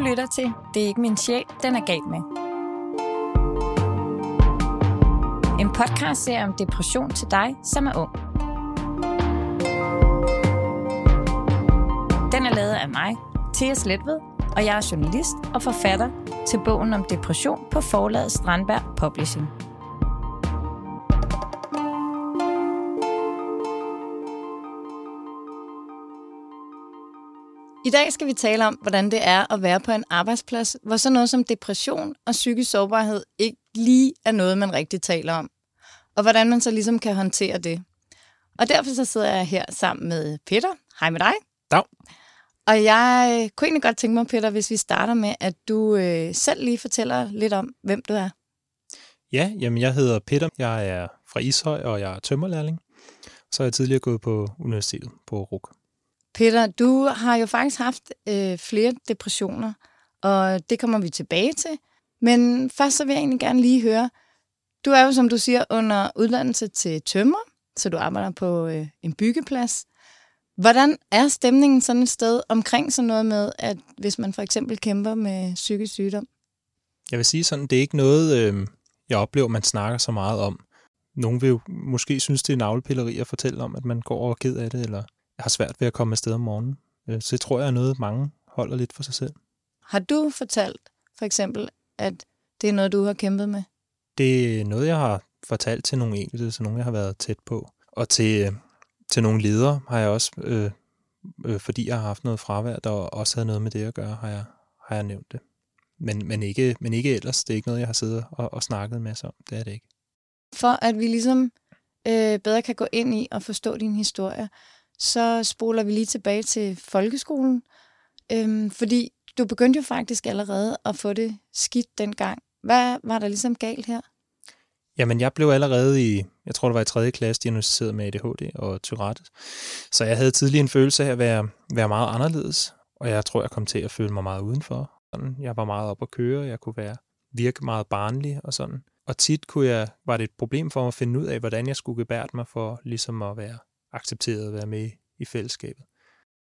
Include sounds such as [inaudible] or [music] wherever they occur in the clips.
lytter til Det er ikke min sjæl, den er galt med. En podcast ser om depression til dig, som er ung. Den er lavet af mig, Thea Sletved, og jeg er journalist og forfatter til bogen om depression på forlaget Strandberg Publishing. I dag skal vi tale om, hvordan det er at være på en arbejdsplads, hvor sådan noget som depression og psykisk sårbarhed ikke lige er noget, man rigtig taler om. Og hvordan man så ligesom kan håndtere det. Og derfor så sidder jeg her sammen med Peter. Hej med dig. Dag. Og jeg kunne egentlig godt tænke mig, Peter, hvis vi starter med, at du øh, selv lige fortæller lidt om, hvem du er. Ja, jamen jeg hedder Peter. Jeg er fra Ishøj, og jeg er tømmerlærling. Så har jeg tidligere gået på universitetet på RUK. Peter, du har jo faktisk haft øh, flere depressioner, og det kommer vi tilbage til. Men først så vil jeg egentlig gerne lige høre, du er jo, som du siger, under uddannelse til tømmer, så du arbejder på øh, en byggeplads. Hvordan er stemningen sådan et sted omkring sådan noget med, at hvis man for eksempel kæmper med psykisk sygdom? Jeg vil sige sådan, det er ikke noget, øh, jeg oplever, man snakker så meget om. Nogle vil jo måske synes, det er navlepilleri at fortælle om, at man går over ked af det, eller har svært ved at komme afsted om morgenen. Øh, så det tror jeg er noget, mange holder lidt for sig selv. Har du fortalt for eksempel, at det er noget, du har kæmpet med? Det er noget, jeg har fortalt til nogle enkelte, til nogle, jeg har været tæt på. Og til, øh, til nogle ledere har jeg også, øh, øh, fordi jeg har haft noget fravær, der også havde noget med det at gøre, har jeg, har jeg nævnt det. Men, men, ikke, men ikke ellers. Det er ikke noget, jeg har siddet og, og snakket med om. Det er det ikke. For at vi ligesom øh, bedre kan gå ind i og forstå din historie, så spoler vi lige tilbage til folkeskolen. Øhm, fordi du begyndte jo faktisk allerede at få det skidt dengang. Hvad var der ligesom galt her? Jamen, jeg blev allerede i, jeg tror det var i 3. klasse, diagnosticeret med ADHD og Tourette. Så jeg havde tidlig en følelse af at være, være meget anderledes, og jeg tror, jeg kom til at føle mig meget udenfor. Sådan, jeg var meget op at køre, jeg kunne være virke meget barnlig og sådan. Og tit kunne jeg, var det et problem for mig at finde ud af, hvordan jeg skulle gebære mig for ligesom at være accepteret at være med i fællesskabet.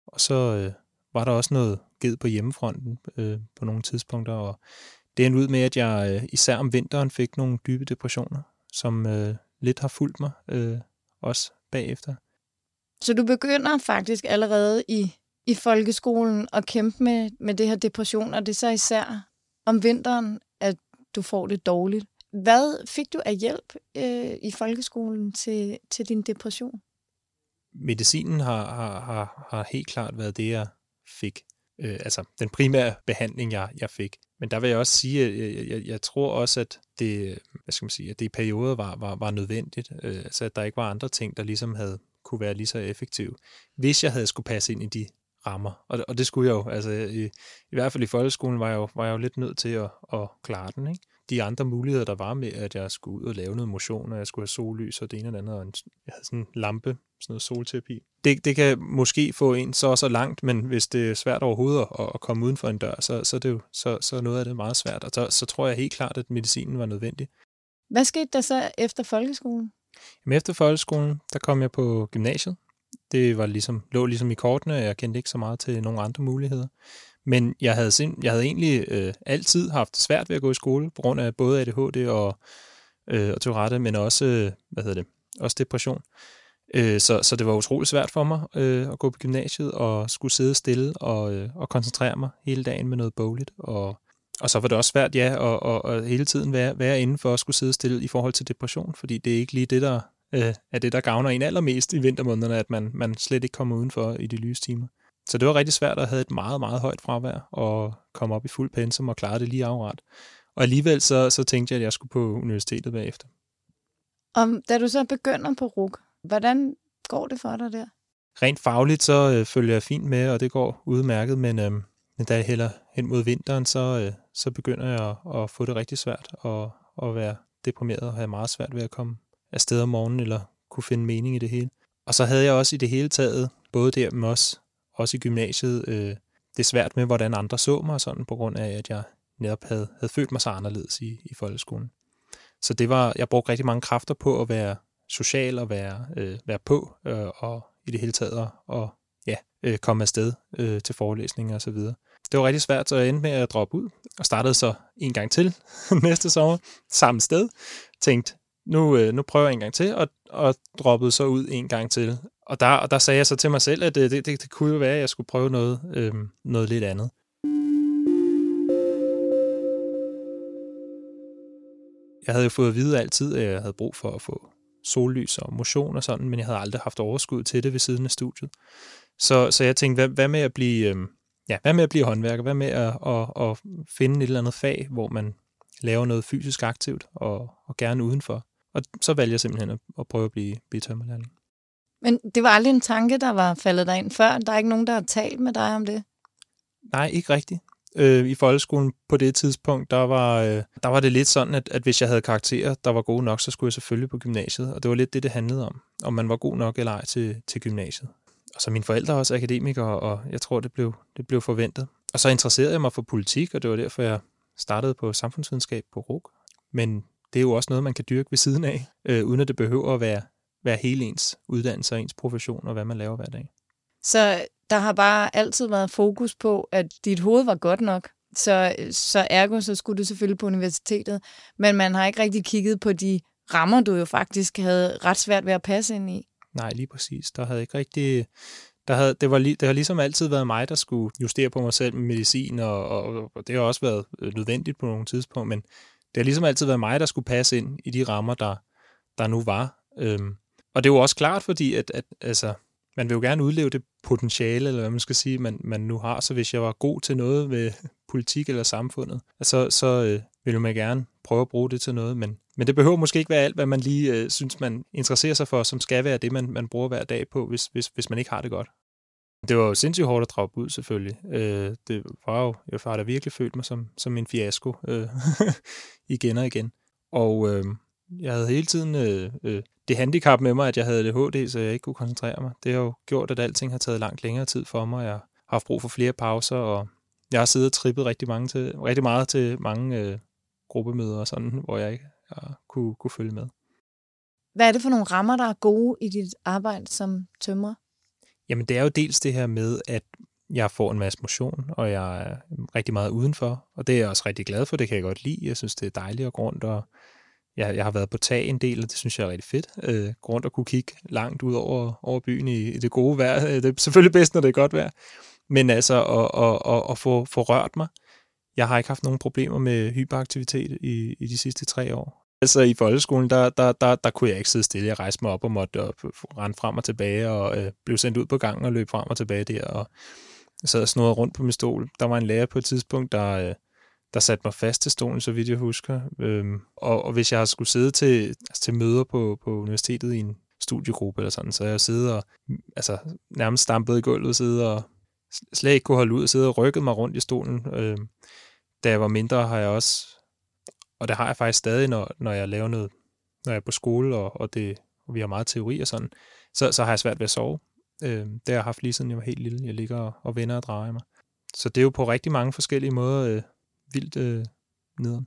Og så øh, var der også noget ged på hjemmefronten øh, på nogle tidspunkter, og det endte ud med, at jeg øh, især om vinteren fik nogle dybe depressioner, som øh, lidt har fulgt mig øh, også bagefter. Så du begynder faktisk allerede i, i folkeskolen at kæmpe med, med det her depression, og det er så især om vinteren, at du får det dårligt. Hvad fik du af hjælp øh, i folkeskolen til, til din depression? Medicinen har, har, har, har helt klart været det, jeg fik. Øh, altså den primære behandling, jeg, jeg fik. Men der vil jeg også sige, at jeg, jeg, jeg tror også, at det, hvad skal man sige, at det i perioder var, var, var nødvendigt. Øh, altså at der ikke var andre ting, der ligesom havde kunne være lige så effektive. Hvis jeg havde skulle passe ind i de rammer. Og, og det skulle jeg jo. Altså i, i hvert fald i folkeskolen var jeg jo, var jeg jo lidt nødt til at, at klare den. Ikke? de andre muligheder, der var med, at jeg skulle ud og lave noget motion, og jeg skulle have sollys og det ene og det andet, og en, jeg havde sådan en lampe, sådan noget solterapi. Det, det kan måske få en så så langt, men hvis det er svært overhovedet at, at komme uden for en dør, så, så, det jo, så, så noget af det meget svært. Og så, så tror jeg helt klart, at medicinen var nødvendig. Hvad skete der så efter folkeskolen? Jamen, efter folkeskolen, der kom jeg på gymnasiet. Det var ligesom, lå ligesom i kortene, og jeg kendte ikke så meget til nogle andre muligheder. Men jeg havde, sind, jeg havde egentlig øh, altid haft svært ved at gå i skole, på grund af både ADHD og, øh, og Tourette, men også, øh, hvad hedder det, også depression. Øh, Øh, så, så det var utrolig svært for mig øh, at gå på gymnasiet og skulle sidde stille og, øh, og koncentrere mig hele dagen med noget bogligt. Og, og så var det også svært, ja, at, at, at hele tiden være, være inden for at skulle sidde stille i forhold til depression, fordi det er ikke lige det, der øh, er det, der gavner en allermest i vintermånederne, at man, man slet ikke kommer udenfor i de lyse timer. Så det var rigtig svært at have et meget, meget højt fravær og komme op i fuld pensum og klare det lige afret. Og alligevel så, så tænkte jeg, at jeg skulle på universitetet bagefter. Og da du så begynder på RUK, hvordan går det for dig der? Rent fagligt så øh, følger jeg fint med, og det går udmærket, men, øh, men da jeg hælder hen mod vinteren, så, øh, så begynder jeg at, at få det rigtig svært og at være deprimeret og have meget svært ved at komme afsted om morgenen eller kunne finde mening i det hele. Og så havde jeg også i det hele taget, både der, men også også i gymnasiet, øh, det er svært med, hvordan andre så mig, sådan på grund af, at jeg netop havde, havde følt mig så anderledes i, i folkeskolen. Så det var, jeg brugte rigtig mange kræfter på at være social og være, øh, være på, øh, og i det hele taget og ja, øh, komme afsted øh, til forelæsninger og så videre. det var rigtig svært, så jeg endte med at droppe ud, og startede så en gang til [laughs] næste sommer, samme sted. Tænkte, nu, øh, nu prøver jeg en gang til, og, og droppede så ud en gang til. Og der, og der sagde jeg så til mig selv, at øh, det, det, det kunne jo være, at jeg skulle prøve noget, øh, noget lidt andet. Jeg havde jo fået at vide altid, at jeg havde brug for at få sollys og motion og sådan, men jeg havde aldrig haft overskud til det ved siden af studiet. Så, så jeg tænkte, hvad, hvad med at blive, øh, ja, hvad med at blive håndværker? Hvad med at, at, at finde et eller andet fag, hvor man laver noget fysisk aktivt og, og gerne udenfor? Og så valgte jeg simpelthen at, at prøve at blive, blive tømmerlærling. Men det var aldrig en tanke, der var faldet dig ind før? Der er ikke nogen, der har talt med dig om det? Nej, ikke rigtigt. Øh, I folkeskolen på det tidspunkt, der var, øh, der var det lidt sådan, at, at hvis jeg havde karakterer, der var gode nok, så skulle jeg selvfølgelig på gymnasiet. Og det var lidt det, det handlede om. Om man var god nok eller ej til, til gymnasiet. Og så mine forældre er også akademikere, og jeg tror, det blev, det blev forventet. Og så interesserede jeg mig for politik, og det var derfor, jeg startede på samfundsvidenskab på RUG. Men det er jo også noget, man kan dyrke ved siden af, øh, uden at det behøver at være, være hele ens uddannelse og ens profession og hvad man laver hver dag. Så der har bare altid været fokus på, at dit hoved var godt nok. Så, så ergo, så skulle du selvfølgelig på universitetet. Men man har ikke rigtig kigget på de rammer, du jo faktisk havde ret svært ved at passe ind i. Nej, lige præcis. Der havde ikke rigtig... Der havde, det, var, det har ligesom altid været mig, der skulle justere på mig selv med medicin, og, og, og det har også været øh, nødvendigt på nogle tidspunkt, men det har ligesom altid været mig, der skulle passe ind i de rammer, der, der nu var. Øhm, og det var også klart, fordi at, at altså, man vil jo gerne udleve det potentiale, eller hvad man skal sige, man, man nu har. Så hvis jeg var god til noget ved [laughs] politik eller samfundet, så, så øh, ville man gerne prøve at bruge det til noget. Men, men det behøver måske ikke være alt, hvad man lige øh, synes, man interesserer sig for, som skal være det, man, man bruger hver dag på, hvis, hvis, hvis man ikke har det godt. Det var jo sindssygt hårdt at drage ud, selvfølgelig. Øh, det var jo, jeg har da virkelig følt mig som, som en fiasko øh, [laughs] igen og igen. Og øh, jeg havde hele tiden øh, øh, det handicap med mig, at jeg havde ADHD, så jeg ikke kunne koncentrere mig. Det har jo gjort, at alting har taget langt længere tid for mig. Jeg har haft brug for flere pauser, og jeg har siddet og trippet rigtig, mange til, rigtig meget til mange øh, gruppemøder og sådan, hvor jeg ikke har kunne, kunne følge med. Hvad er det for nogle rammer, der er gode i dit arbejde som tømrer? Jamen, det er jo dels det her med, at jeg får en masse motion, og jeg er rigtig meget udenfor, og det er jeg også rigtig glad for, det kan jeg godt lide. Jeg synes, det er dejligt at gå rundt, og jeg, jeg har været på tag en del, og det synes jeg er rigtig fedt. Øh, gå rundt og kunne kigge langt ud over, over byen i, i det gode vejr. Øh, det er selvfølgelig bedst, når det er godt vejr. Men altså at, at, at, at få, få rørt mig. Jeg har ikke haft nogen problemer med hyperaktivitet i, i de sidste tre år. Altså i folkeskolen, der, der, der, der kunne jeg ikke sidde stille. Jeg rejste mig op og måtte op, rende frem og tilbage, og øh, blev sendt ud på gangen og løb frem og tilbage der, og sad og snurrede rundt på min stol. Der var en lærer på et tidspunkt, der, øh, der satte mig fast til stolen, så vidt jeg husker. Øhm, og, og hvis jeg har skulle sidde til, altså til møder på, på universitetet i en studiegruppe eller sådan, så jeg siddet og altså, nærmest stampet i gulvet, sidder og slet ikke kunne holde ud, og sidde og rykket mig rundt i stolen. Øhm, da jeg var mindre, har jeg også, og det har jeg faktisk stadig, når, når jeg laver noget, når jeg er på skole, og, og, det, og vi har meget teori og sådan, så, så har jeg svært ved at sove. Øhm, det har jeg haft lige siden jeg var helt lille. Jeg ligger og, og vender og drejer mig. Så det er jo på rigtig mange forskellige måder øh, vildt øh, nederen.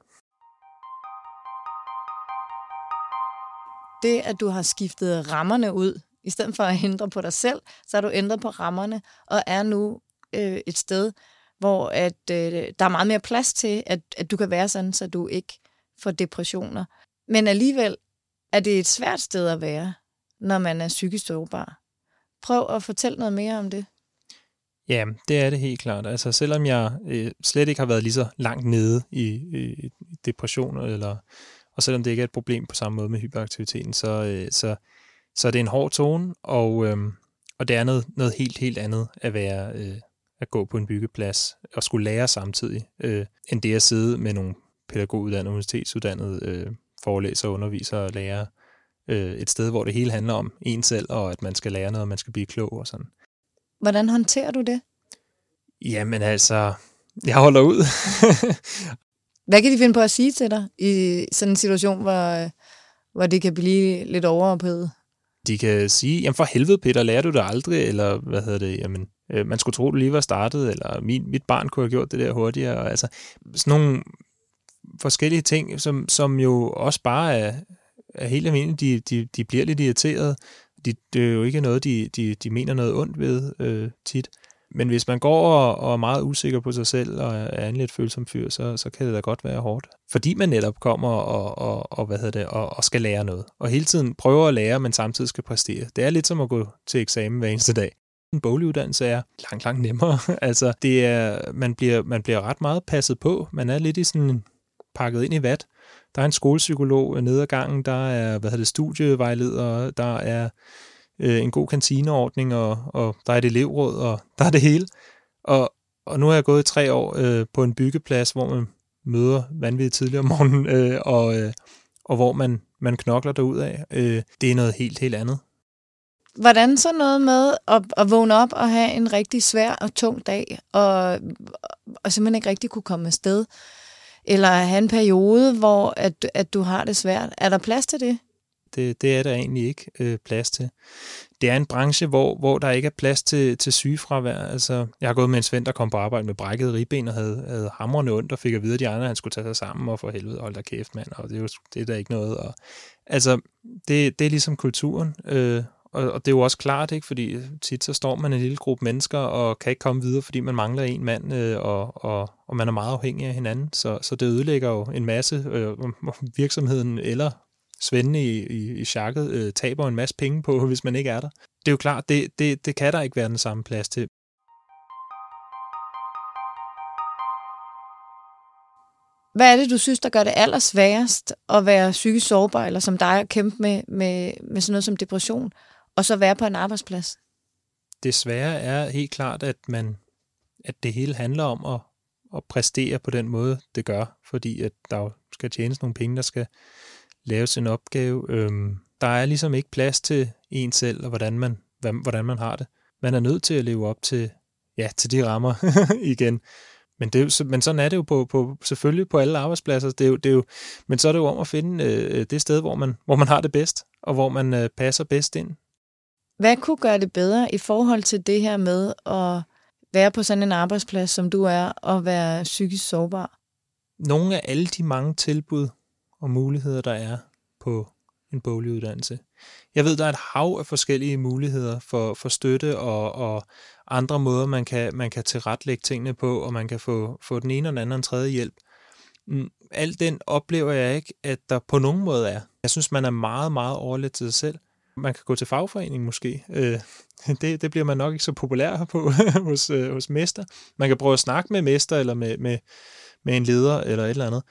Det, at du har skiftet rammerne ud, i stedet for at ændre på dig selv, så har du ændret på rammerne, og er nu øh, et sted, hvor at, øh, der er meget mere plads til, at, at du kan være sådan, så du ikke får depressioner. Men alligevel er det et svært sted at være, når man er psykisk sårbar. Prøv at fortælle noget mere om det. Ja, det er det helt klart. Altså selvom jeg øh, slet ikke har været lige så langt nede i, i depression, eller, og selvom det ikke er et problem på samme måde med hyperaktiviteten, så, øh, så, så er det en hård tone, og, øh, og det er noget, noget helt, helt andet at være øh, at gå på en byggeplads og skulle lære samtidig, øh, end det at sidde med nogle pædagoguddannede, universitetsuddannede øh, forelæsere, undervisere og lærere øh, et sted, hvor det hele handler om en selv, og at man skal lære noget, og man skal blive klog og sådan. Hvordan håndterer du det? Jamen altså, jeg holder ud. [laughs] Hvad kan de finde på at sige til dig i sådan en situation, hvor, hvor det kan blive lidt overophedet? De kan sige, jamen for helvede Peter, lærer du det aldrig, eller hvad hedder det, jamen, øh, man skulle tro, du lige var startet, eller min, mit barn kunne have gjort det der hurtigere, og altså sådan nogle forskellige ting, som, som jo også bare er, er helt almindelige, de, de, de bliver lidt irriteret, de, det er jo ikke noget, de, de, de mener noget ondt ved øh, tit. Men hvis man går og, og er meget usikker på sig selv og er en lidt følsom fyr, så, så kan det da godt være hårdt. Fordi man netop kommer og, og, og, hvad hedder det, og, og skal lære noget. Og hele tiden prøver at lære, men samtidig skal præstere. Det er lidt som at gå til eksamen hver eneste dag. En boglig er langt, langt nemmere. [laughs] altså, det er, man, bliver, man bliver ret meget passet på. Man er lidt i sådan pakket ind i vat. Der er en skolepsykolog øh, nede ad gangen, der er hvad hedder det, studievejleder, der er øh, en god kantineordning, og, og der er et elevråd, og [laughs] der er det hele. Og, og nu har jeg gået i tre år øh, på en byggeplads, hvor man møder vanvittigt tidligere om morgenen, [laughs] øh, og, øh, og hvor man, man knokler derud af. Øh, det er noget helt, helt andet. Hvordan så noget med at, at vågne op og have en rigtig svær og tung dag, og, og simpelthen ikke rigtig kunne komme afsted? Eller have en periode, hvor at, at du har det svært. Er der plads til det? Det, det er der egentlig ikke øh, plads til. Det er en branche, hvor, hvor der ikke er plads til, til sygefravær. Altså, jeg har gået med en svend, der kom på arbejde med brækket ribben og havde, havde hamrende ondt, og fik at vide, at de andre han skulle tage sig sammen og for helvede holde der kæft, mand. Og det er jo det er der ikke noget. Og, altså, det, det er ligesom kulturen. Øh, og, og det er jo også klart, ikke? fordi øh, tit så står man en lille gruppe mennesker og kan ikke komme videre, fordi man mangler en mand, øh, og, og, og man er meget afhængig af hinanden. Så, så det ødelægger jo en masse øh, [laughs] virksomheden eller svendene i, i, i chakket øh, taber en masse penge på, [laughs] hvis man ikke er der. Det er jo klart, det, det, det kan der ikke være den samme plads til. Hvad er det, du synes, der gør det allersværest at være psykisk sårbar, eller som dig at kæmpe med, med, med sådan noget som depression, og så være på en arbejdsplads? Desværre er helt klart, at man at det hele handler om at, at præstere på den måde, det gør, fordi at der skal tjenes nogle penge, der skal laves en opgave. Øhm, der er ligesom ikke plads til en selv, og hvordan man, hvordan man har det. Man er nødt til at leve op til, ja, til de rammer [laughs] igen. Men, det, men sådan er det jo på, på, selvfølgelig på alle arbejdspladser. Det er jo, det er jo, men så er det jo om at finde øh, øh det sted, hvor man, hvor man har det bedst, og hvor man øh, passer bedst ind. Hvad kunne gøre det bedre i forhold til det her med at være på sådan en arbejdsplads, som du er, og være psykisk sårbar? Nogle af alle de mange tilbud og muligheder, der er på en boglig uddannelse. Jeg ved, der er et hav af forskellige muligheder for, for støtte og, og andre måder, man kan, man kan tilretlægge tingene på, og man kan få, få den ene og den anden og den tredje hjælp. Mm, Alt den oplever jeg ikke, at der på nogen måde er. Jeg synes, man er meget, meget overladt til sig selv. Man kan gå til fagforening måske. Øh, [laughs] det, det bliver man nok ikke så populær her [laughs] på hos, øh, hos mester. Man kan prøve at snakke med mester eller med, med, med en leder eller et eller andet.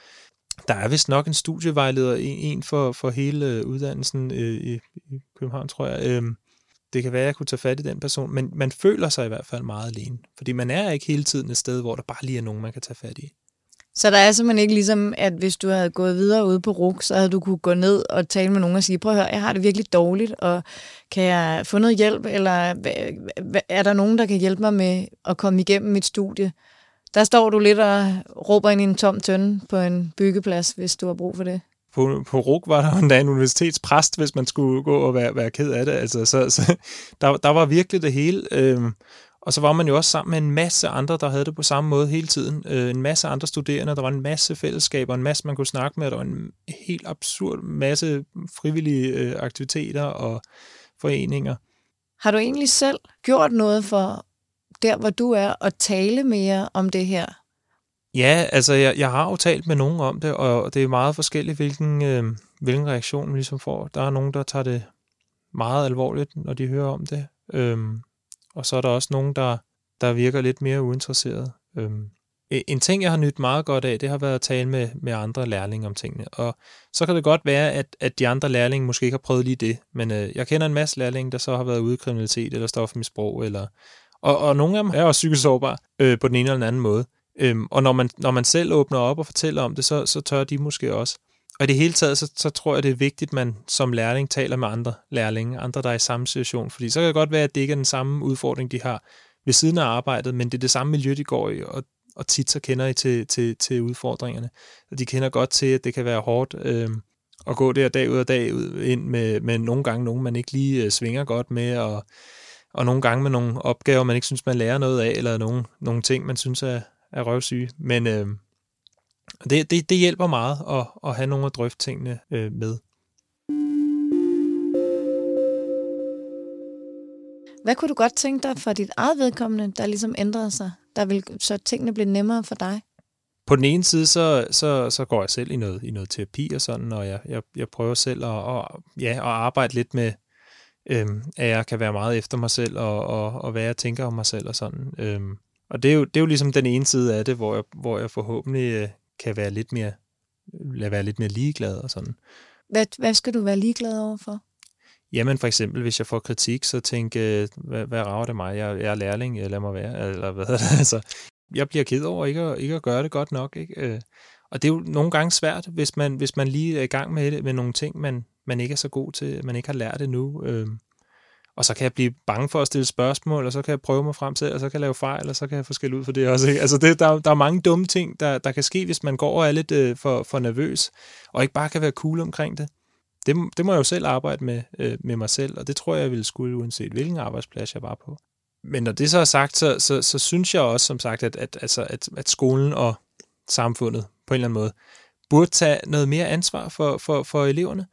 Der er vist nok en studievejleder, en for, for hele øh, uddannelsen øh, i, i København, tror jeg. Øh, det kan være, at jeg kunne tage fat i den person, men man føler sig i hvert fald meget alene. Fordi man er ikke hele tiden et sted, hvor der bare lige er nogen, man kan tage fat i. Så der er simpelthen ikke ligesom, at hvis du havde gået videre ude på RUG, så havde du kunne gå ned og tale med nogen og sige, prøv at høre, jeg har det virkelig dårligt, og kan jeg få noget hjælp, eller er der nogen, der kan hjælpe mig med at komme igennem mit studie? Der står du lidt og råber ind i en tom tønde på en byggeplads, hvis du har brug for det. På, på RUG var der en, en universitetspræst, hvis man skulle gå og være, være ked af det. Altså, så, så, der, der var virkelig det hele. Øhm, og så var man jo også sammen med en masse andre, der havde det på samme måde hele tiden. Øh, en masse andre studerende, der var en masse fællesskaber, en masse, man kunne snakke med, der var en helt absurd masse frivillige øh, aktiviteter og foreninger. Har du egentlig selv gjort noget for der, hvor du er, at tale mere om det her? Ja, altså jeg, jeg har jo talt med nogen om det, og det er meget forskelligt, hvilken, øh, hvilken reaktion man ligesom får. Der er nogen, der tager det meget alvorligt, når de hører om det. Øhm, og så er der også nogen, der, der virker lidt mere uinteresseret. Øhm, en ting, jeg har nyt meget godt af, det har været at tale med, med andre lærlinge om tingene. Og så kan det godt være, at, at de andre lærlinge måske ikke har prøvet lige det. Men øh, jeg kender en masse lærlinge, der så har været ude i kriminalitet, eller stofmisbrug, eller og, og nogle af dem er også psykisk sårbare øh, på den ene eller den anden måde. Øhm, og når man, når man selv åbner op og fortæller om det, så, så tør de måske også. Og i det hele taget, så, så tror jeg, det er vigtigt, at man som lærling taler med andre lærlinge, andre, der er i samme situation. Fordi så kan det godt være, at det ikke er den samme udfordring, de har ved siden af arbejdet, men det er det samme miljø, de går i, og, og tit så kender I til, til, til udfordringerne. Og de kender godt til, at det kan være hårdt øh, at gå der dag ud og dag ud ind med, med nogle gange nogen, man ikke lige øh, svinger godt med, og og nogle gange med nogle opgaver, man ikke synes, man lærer noget af, eller nogle, nogle ting, man synes er, er røvsyge. Men øh, det, det, det hjælper meget at, at have nogle at drøfte tingene øh, med. Hvad kunne du godt tænke dig for dit eget vedkommende, der ligesom ændrede sig? Der vil, så tingene blive nemmere for dig? På den ene side, så, så, så går jeg selv i noget, i noget terapi og sådan, og jeg, jeg, jeg prøver selv at, og, ja, at arbejde lidt med, øhm, at jeg kan være meget efter mig selv, og, og, og hvad jeg tænker om mig selv og sådan. Øhm, og det er, jo, det er jo ligesom den ene side af det, hvor jeg, hvor jeg forhåbentlig øh, kan være lidt mere, lade være lidt mere ligeglad og sådan. Hvad, hvad skal du være ligeglad over for? Jamen for eksempel, hvis jeg får kritik, så tænker jeg, hvad, hvad rager det mig? Jeg, jeg er lærling, lad mig være. Eller hvad det? [laughs] Altså, jeg bliver ked over ikke at, ikke at gøre det godt nok. Ikke? Øh, og det er jo nogle gange svært, hvis man, hvis man lige er i gang med, det, med nogle ting, man, man ikke er så god til, man ikke har lært det nu. Øh, og så kan jeg blive bange for at stille spørgsmål, og så kan jeg prøve mig frem til, og så kan jeg lave fejl, og så kan jeg få skæld ud for det også. Ikke? Altså det, der, der er mange dumme ting, der, der kan ske, hvis man går og er lidt øh, for, for nervøs, og ikke bare kan være cool omkring det. Det, det må jeg jo selv arbejde med, øh, med mig selv, og det tror jeg, jeg ville skulle, uanset hvilken arbejdsplads jeg var på. Men når det så er sagt, så, så, så synes jeg også, som sagt, at, at, altså, at, at skolen og samfundet på en eller anden måde burde tage noget mere ansvar for, for, for eleverne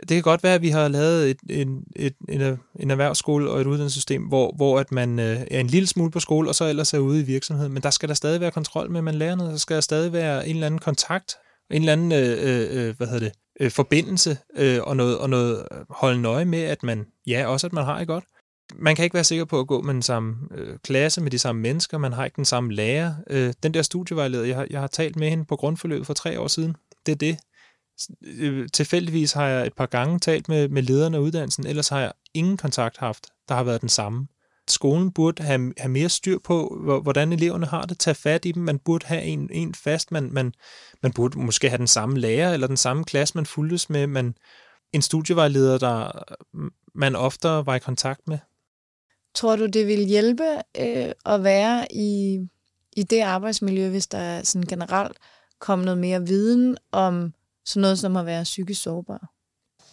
det kan godt være, at vi har lavet et, en, et, en, en erhvervsskole og et uddannelsessystem, hvor, hvor at man øh, er en lille smule på skole, og så ellers er ude i virksomheden. Men der skal der stadig være kontrol med, at man lærer noget. Der skal der stadig være en eller anden kontakt, en eller anden øh, øh, øh, hvad hedder det, øh, forbindelse, øh, og, noget, og noget øh, holde nøje med, at man, ja, også at man har det godt. Man kan ikke være sikker på at gå med den samme øh, klasse, med de samme mennesker, man har ikke den samme lærer. Øh, den der studievejleder, jeg har, jeg har talt med hende på grundforløbet for tre år siden, det er det. Øh, tilfældigvis har jeg et par gange talt med, med lederne af uddannelsen, ellers har jeg ingen kontakt haft, der har været den samme. Skolen burde have, have mere styr på, hvordan eleverne har det, tage fat i dem. Man burde have en, en fast, man, man, man burde måske have den samme lærer, eller den samme klasse, man fuldtes med, men en studievejleder, der man oftere var i kontakt med. Tror du, det vil hjælpe øh, at være i, i det arbejdsmiljø, hvis der sådan generelt kom noget mere viden om sådan noget som at være psykisk sårbar.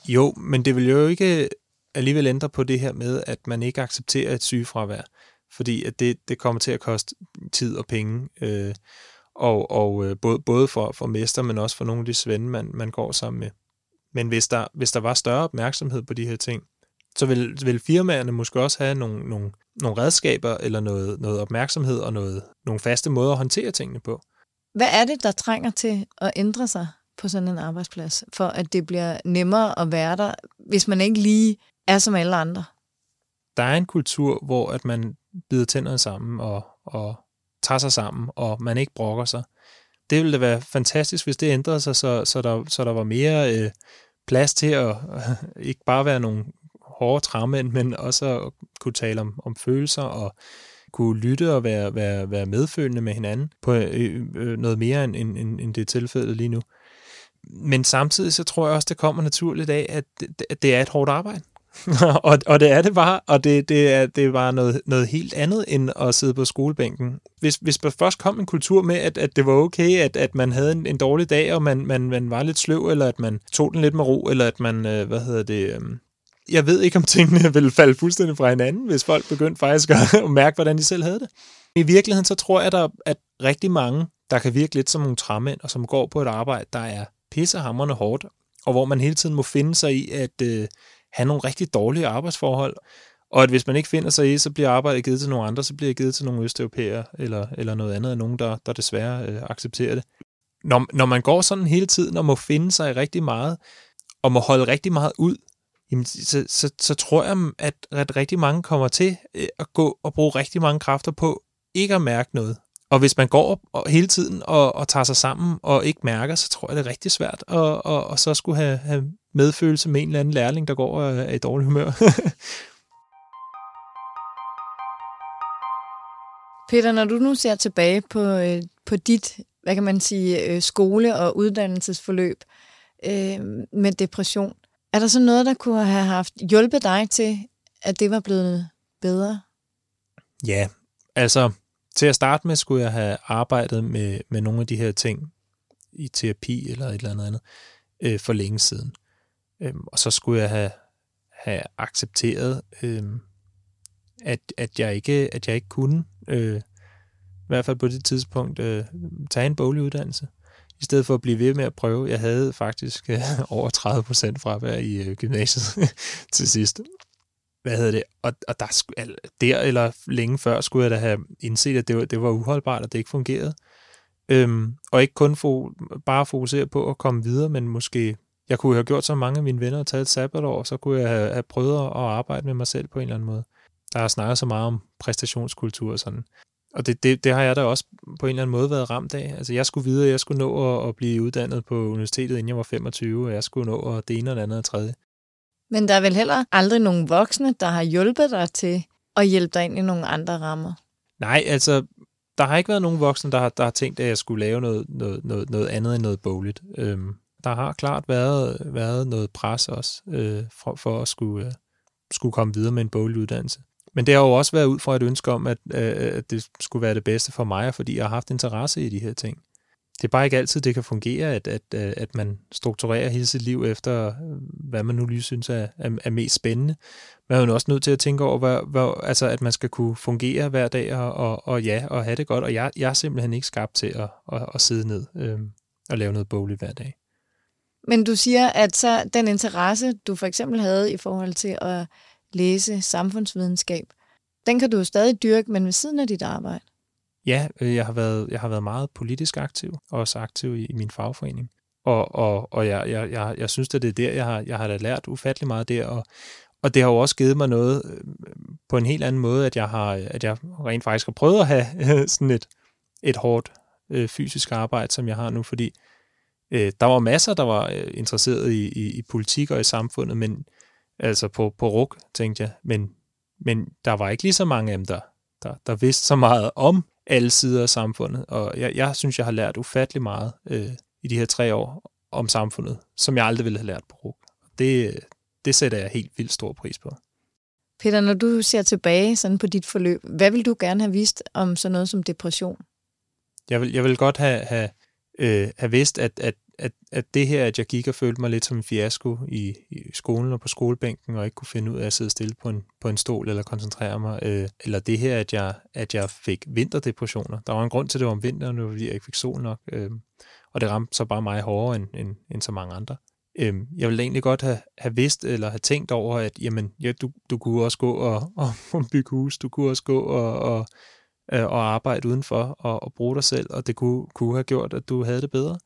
Jo, men det vil jo ikke alligevel ændre på det her med, at man ikke accepterer et sygefravær, fordi at det, det kommer til at koste tid og penge, øh, og, og øh, både, både for, for mester, men også for nogle af de svende, man, man går sammen med. Men hvis der, hvis der var større opmærksomhed på de her ting, så vil, vil firmaerne måske også have nogle, nogle, nogle redskaber eller noget, noget opmærksomhed og noget, nogle faste måder at håndtere tingene på. Hvad er det, der trænger til at ændre sig på sådan en arbejdsplads, for at det bliver nemmere at være der, hvis man ikke lige er som alle andre? Der er en kultur, hvor at man bider tænderne sammen og, og tager sig sammen, og man ikke brokker sig. Det ville da være fantastisk, hvis det ændrede sig, så, så, der, så der var mere øh, plads til at øh, [laughs] ikke bare være nogle hårde træmænd, men også at kunne tale om, om følelser og kunne lytte og være, være, være medfølende med hinanden på øh, øh, noget mere, end, end, end det er tilfældet lige nu men samtidig så tror jeg også, det kommer naturligt af, at det, det er et hårdt arbejde. [laughs] og, og det er det bare, og det, det, er, det er bare noget, noget helt andet end at sidde på skolebænken. Hvis, hvis der først kom en kultur med, at, at det var okay, at, at man havde en, en dårlig dag, og man, man, man var lidt sløv, eller at man tog den lidt med ro, eller at man, øh, hvad hedder det, øh, jeg ved ikke, om tingene [laughs] ville falde fuldstændig fra hinanden, hvis folk begyndte faktisk at [laughs] mærke, hvordan de selv havde det. I virkeligheden, så tror jeg, der, at rigtig mange, der kan virke lidt som nogle træmænd, og som går på et arbejde, der er pissehammerende hårdt, og hvor man hele tiden må finde sig i at øh, have nogle rigtig dårlige arbejdsforhold, og at hvis man ikke finder sig i, så bliver arbejdet givet til nogle andre, så bliver det givet til nogle østeuropæere, eller, eller noget andet, nogen, der, der desværre øh, accepterer det. Når, når man går sådan hele tiden og må finde sig i rigtig meget, og må holde rigtig meget ud, jamen, så, så, så tror jeg, at, at rigtig mange kommer til øh, at gå og bruge rigtig mange kræfter på ikke at mærke noget. Og hvis man går og hele tiden og, og tager sig sammen og ikke mærker, så tror jeg, det er rigtig svært at og, og så skulle have, have medfølelse med en eller anden lærling, der går og er i dårlig humør. [laughs] Peter, når du nu ser tilbage på, øh, på dit, hvad kan man sige, øh, skole- og uddannelsesforløb øh, med depression, er der så noget, der kunne have haft hjulpet dig til, at det var blevet bedre? Ja, altså til at starte med skulle jeg have arbejdet med, med nogle af de her ting i terapi eller et eller andet andet øh, for længe siden. Øhm, og så skulle jeg have, have accepteret, øhm, at, at, jeg ikke, at jeg ikke kunne, øh, i hvert fald på det tidspunkt, øh, tage en boglig uddannelse. I stedet for at blive ved med at prøve. Jeg havde faktisk øh, [laughs] over 30 procent fravær i øh, gymnasiet [laughs] til sidst hvad hedder det, og, og der, der eller længe før skulle jeg da have indset, at det var, det var uholdbart, at det ikke fungerede. Øhm, og ikke kun fo, bare fokusere på at komme videre, men måske, jeg kunne have gjort så mange af mine venner og taget et sabbatår, så kunne jeg have, have prøvet at arbejde med mig selv på en eller anden måde. Der er snakket så meget om præstationskultur og sådan. Og det, det, det har jeg da også på en eller anden måde været ramt af. Altså jeg skulle videre, jeg skulle nå at, at blive uddannet på universitetet, inden jeg var 25, og jeg skulle nå at det ene og det andet og tredje. Men der er vel heller aldrig nogen voksne, der har hjulpet dig til at hjælpe dig ind i nogle andre rammer? Nej, altså, der har ikke været nogen voksne, der har, der har tænkt, at jeg skulle lave noget, noget, noget, noget andet end noget bogligt. Øhm, der har klart været, været noget pres også, øh, for, for at skulle, øh, skulle komme videre med en boglig uddannelse. Men det har jo også været ud fra et ønske om, at, øh, at det skulle være det bedste for mig, fordi jeg har haft interesse i de her ting det er bare ikke altid, det kan fungere, at, at, øh, at man strukturerer hele sit liv efter, øh, hvad man nu lige synes er, er, er mest spændende. Man er jo også nødt til at tænke over, hvad, hvad, altså, at man skal kunne fungere hver dag og, og, og ja, og have det godt. Og jeg, jeg er simpelthen ikke skabt til at, at, at sidde ned øh, og lave noget bogligt hver dag. Men du siger, at så den interesse, du for eksempel havde i forhold til at læse samfundsvidenskab, den kan du jo stadig dyrke, men ved siden af dit arbejde. Ja, øh, jeg har været, jeg har været meget politisk aktiv, og også aktiv i, i min fagforening. Og, og, og jeg, jeg, jeg, jeg synes, at det er der, jeg har, jeg har da lært ufattelig meget der, og, og det har jo også givet mig noget øh, på en helt anden måde, at jeg har, at jeg rent faktisk har prøvet at have [laughs] sådan et, et hårdt øh, fysisk arbejde, som jeg har nu, fordi øh, der var masser, der var øh, interesseret i, i, i politik og i samfundet, men altså på, på RUK, tænkte jeg, men, men der var ikke lige så mange af dem, der, der, der vidste så meget om alle sider af samfundet. Og jeg, jeg synes, jeg har lært ufattelig meget øh, i de her tre år om samfundet, som jeg aldrig ville have lært på RUG. Det, det sætter jeg helt vildt stor pris på. Peter, når du ser tilbage sådan på dit forløb, hvad vil du gerne have vidst om sådan noget som depression? Jeg vil, jeg vil godt have, have, øh, have vidst, at, at at, at det her, at jeg gik og følte mig lidt som en fiasko i, i skolen og på skolebænken, og ikke kunne finde ud af at sidde stille på en, på en stol eller koncentrere mig, øh, eller det her, at jeg, at jeg fik vinterdepressioner. Der var en grund til, at det var om vinteren, fordi jeg ikke fik sol nok, øh, og det ramte så bare mig hårdere end, end, end så mange andre. Øh, jeg ville egentlig godt have, have vidst eller have tænkt over, at jamen, ja, du, du kunne også gå og, [laughs] og, bygge hus, du kunne også gå og, og, øh, og arbejde udenfor og, og bruge dig selv, og det kunne, kunne have gjort, at du havde det bedre.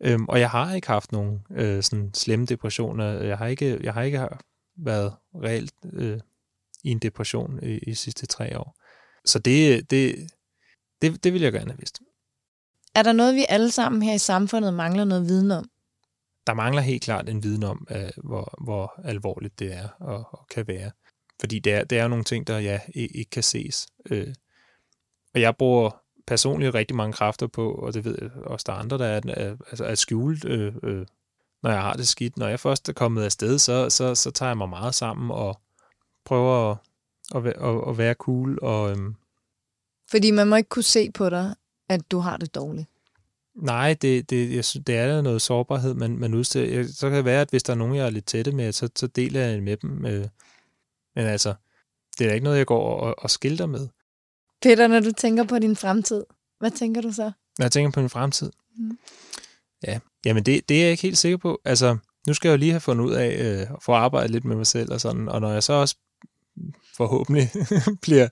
Øhm, og jeg har ikke haft nogen øh, sådan slemme depressioner. Jeg har ikke, jeg har ikke været reelt øh, i en depression i, i de sidste tre år. Så det, det, det, det vil jeg gerne have vidst. Er der noget, vi alle sammen her i samfundet mangler noget viden om? Der mangler helt klart en viden om, øh, hvor, hvor alvorligt det er og, og kan være. Fordi det er, det er nogle ting, der ja, ikke kan ses. Øh, og jeg bruger personligt rigtig mange kræfter på, og det ved jeg også, der er andre, der er, altså er skjult, øh, øh, når jeg har det skidt. Når jeg først er kommet afsted, så, så, så tager jeg mig meget sammen og prøver at, at, at, at være cool. Og, øhm, Fordi man må ikke kunne se på dig, at du har det dårligt. Nej, det, det, jeg synes, det er noget sårbarhed, man, man udstiller. Så kan det være, at hvis der er nogen, jeg er lidt tætte med, så, så deler jeg med dem. Øh, men altså, det er ikke noget, jeg går og, og skilter med. Peter, når du tænker på din fremtid, hvad tænker du så? Når jeg tænker på min fremtid? Mm. Ja, jamen det, det er jeg ikke helt sikker på. Altså, nu skal jeg jo lige have fundet ud af øh, at få arbejdet lidt med mig selv og sådan, og når jeg så også forhåbentlig [laughs] bliver,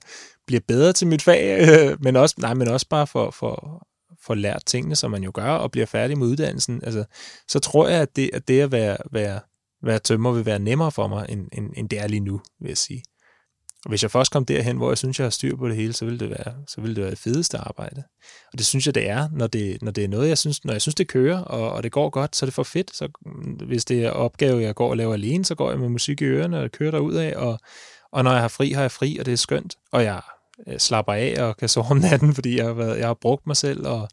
bliver bedre til mit fag, øh, men, også, nej, men også bare for, for, for lært tingene, som man jo gør, og bliver færdig med uddannelsen, altså, så tror jeg, at det at, det at være, være, være tømmer vil være nemmere for mig, end, end, end det er lige nu, vil jeg sige. Og hvis jeg først kom derhen, hvor jeg synes, jeg har styr på det hele, så vil det være, så vil det være det fedeste arbejde. Og det synes jeg, det er, når det, når det er noget, jeg synes, når jeg synes, det kører, og, og det går godt, så er det for fedt. Så mm, hvis det er opgave, jeg går og laver alene, så går jeg med musik i ørerne og kører derud af, og, og når jeg har fri, har jeg fri, og det er skønt. Og jeg øh, slapper af og kan sove om natten, fordi jeg har, været, jeg har brugt mig selv, og,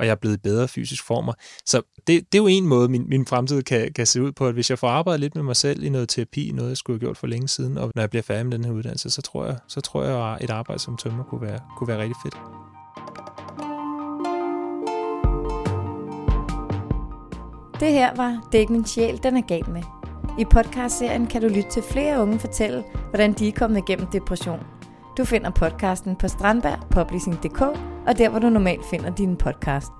og jeg er blevet i bedre fysisk former. Så det, det er jo en måde, min, min fremtid kan, kan se ud på, at hvis jeg får arbejdet lidt med mig selv i noget terapi, noget jeg skulle have gjort for længe siden, og når jeg bliver færdig med den her uddannelse, så tror jeg, så tror jeg at et arbejde som tømmer kunne være, kunne være rigtig fedt. Det her var Det er ikke min sjæl, den er gal med. I podcastserien kan du lytte til flere unge fortælle, hvordan de er kommet igennem depression. Du finder podcasten på strandbergpublishing.dk og der, hvor du normalt finder din podcast.